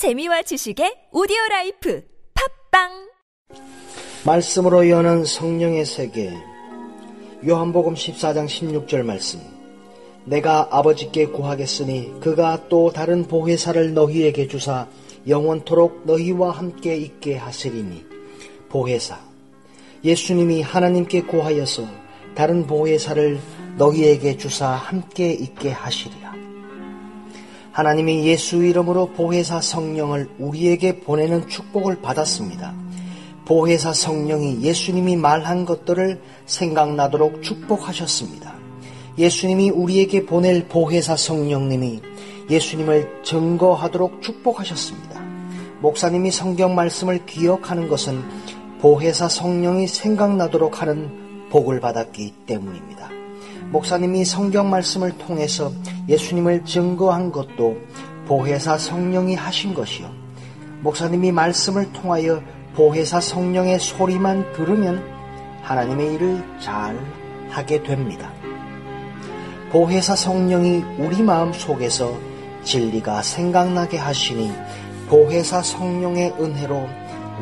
재미와 지식의 오디오 life 팟빵! 말씀으로 여는 성령의 세계. 요한복음 14장 16절 말씀. 내가 아버지께 구하겠으니 그가 또 다른 보혜사를 너희에게 주사 영원토록 너희와 함께 있게 하시리니. 보혜사. 예수님이 하나님께 구하여서 다른 보혜사를 너희에게 주사 함께 있게 하시리라 하나님이 예수 이름으로 보혜사 성령을 우리에게 보내는 축복을 받았습니다. 보혜사 성령이 예수님이 말한 것들을 생각나도록 축복하셨습니다. 예수님이 우리에게 보낼 보혜사 성령님이 예수님을 증거하도록 축복하셨습니다. 목사님이 성경 말씀을 기억하는 것은 보혜사 성령이 생각나도록 하는 복을 받았기 때문입니다. 목사님이 성경 말씀을 통해서 예수님을 증거한 것도 보혜사 성령이 하신 것이요. 목사님이 말씀을 통하여 보혜사 성령의 소리만 들으면 하나님의 일을 잘 하게 됩니다. 보혜사 성령이 우리 마음 속에서 진리가 생각나게 하시니 보혜사 성령의 은혜로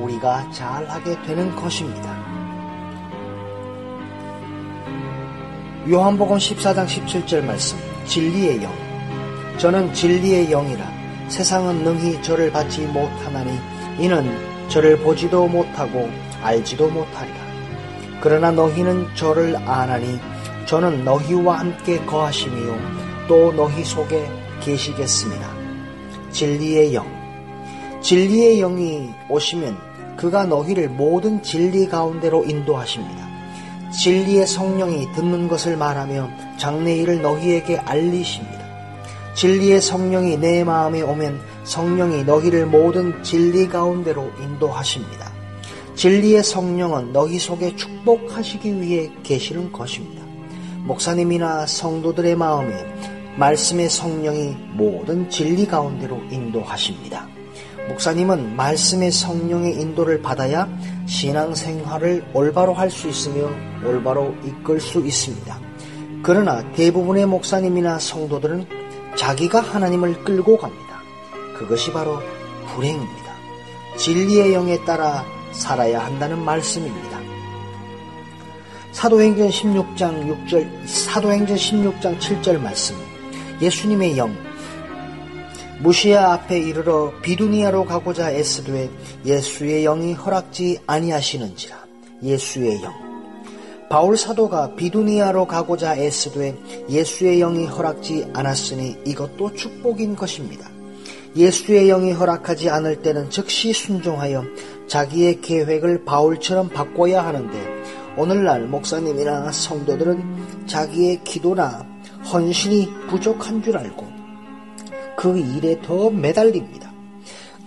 우리가 잘 하게 되는 것입니다. 요한복음 14장 17절 말씀 진리의 영. 저는 진리의 영이라 세상은 능히 저를 받지 못하나니 이는 저를 보지도 못하고 알지도 못하리라. 그러나 너희는 저를 아나니 저는 너희와 함께 거하심이요 또 너희 속에 계시겠습니다. 진리의 영. 진리의 영이 오시면 그가 너희를 모든 진리 가운데로 인도하십니다 진리의 성령이 듣는 것을 말하며 장래일을 너희에게 알리십니다. 진리의 성령이 내 마음에 오면 성령이 너희를 모든 진리 가운데로 인도하십니다. 진리의 성령은 너희 속에 축복하시기 위해 계시는 것입니다. 목사님이나 성도들의 마음에 말씀의 성령이 모든 진리 가운데로 인도하십니다. 목사님은 말씀의 성령의 인도를 받아야 신앙생활을 올바로 할 수 있으며 올바로 이끌 수 있습니다. 그러나 대부분의 목사님이나 성도들은 자기가 하나님을 끌고 갑니다. 그것이 바로 불행입니다. 진리의 영에 따라 살아야 한다는 말씀입니다. 사도행전 16장 6절, 사도행전 16장 7절 말씀. 예수님의 영, 무시아 앞에 이르러 비두니아로 가고자 애쓰되 예수의 영이 허락지 아니하시는지라 예수의 영 바울 사도가 비두니아로 가고자 애쓰되 예수의 영이 허락지 않았으니 이것도 축복인 것입니다. 예수의 영이 허락하지 않을 때는 즉시 순종하여 자기의 계획을 바울처럼 바꿔야 하는데 오늘날 목사님이나 성도들은 자기의 기도나 헌신이 부족한 줄 알고 그 일에 더 매달립니다.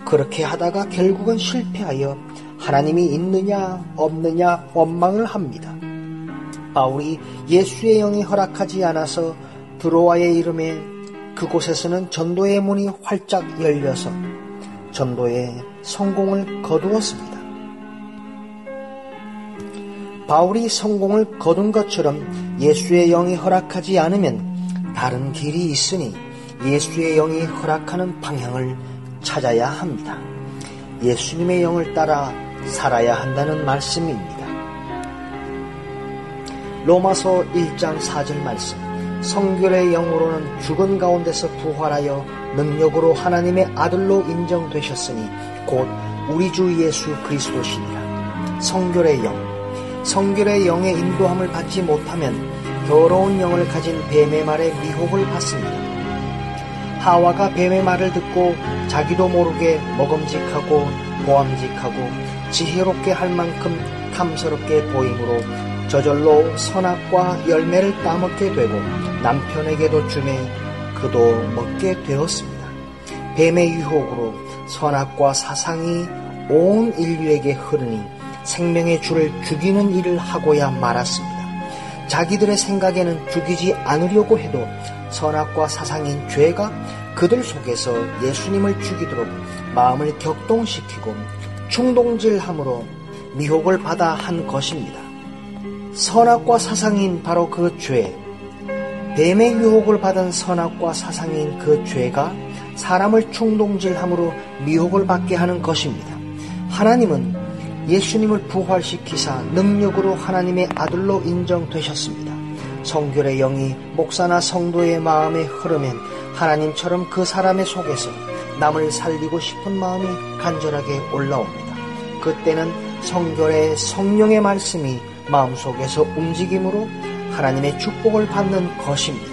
그렇게 하다가 결국은 실패하여 하나님이 있느냐 없느냐 원망을 합니다. 바울이 예수의 영이 허락하지 않아서 드로아의 이름에 그곳에서는 전도의 문이 활짝 열려서 전도에 성공을 거두었습니다. 바울이 성공을 거둔 것처럼 예수의 영이 허락하지 않으면 다른 길이 있으니 예수의 영이 허락하는 방향을 찾아야 합니다. 예수님의 영을 따라 살아야 한다는 말씀입니다. 로마서 1장 4절 말씀. 성결의 영으로는 죽은 가운데서 부활하여 능력으로 하나님의 아들로 인정되셨으니 곧 우리 주 예수 그리스도시니라. 성결의 영. 성결의 영의 인도함을 받지 못하면 더러운 영을 가진 뱀의 말에 미혹을 받습니다. 하와가 뱀의 말을 듣고 자기도 모르게 먹음직하고 보암직하고 지혜롭게 할 만큼 탐스럽게 보이므로 저절로 선악과 열매를 따먹게 되고 남편에게도 주매 그도 먹게 되었습니다. 뱀의 유혹으로 선악과 사상이 온 인류에게 흐르니 생명의 주를 죽이는 일을 하고야 말았습니다. 자기들의 생각에는 죽이지 않으려고 해도 선악과 사상인 죄가 그들 속에서 예수님을 죽이도록 마음을 격동시키고 충동질함으로 미혹을 받아 한 것입니다. 선악과 사상인 바로 그 죄, 뱀의 유혹을 받은 선악과 사상인 그 죄가 사람을 충동질함으로 미혹을 받게 하는 것입니다. 하나님은 예수님을 부활시키사 능력으로 하나님의 아들로 인정되셨습니다. 성결의 영이 목사나 성도의 마음에 흐르면 하나님처럼 그 사람의 속에서 남을 살리고 싶은 마음이 간절하게 올라옵니다. 그때는 성결의 성령의 말씀이 마음속에서 움직임으로 하나님의 축복을 받는 것입니다.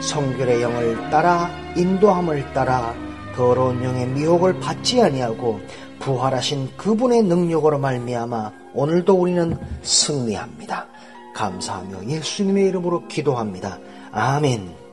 성결의 영을 따라 인도함을 따라 더러운 영의 미혹을 받지 아니하고 부활하신 그분의 능력으로 말미암아 오늘도 우리는 승리합니다. 감사하며 예수님의 이름으로 기도합니다. 아멘.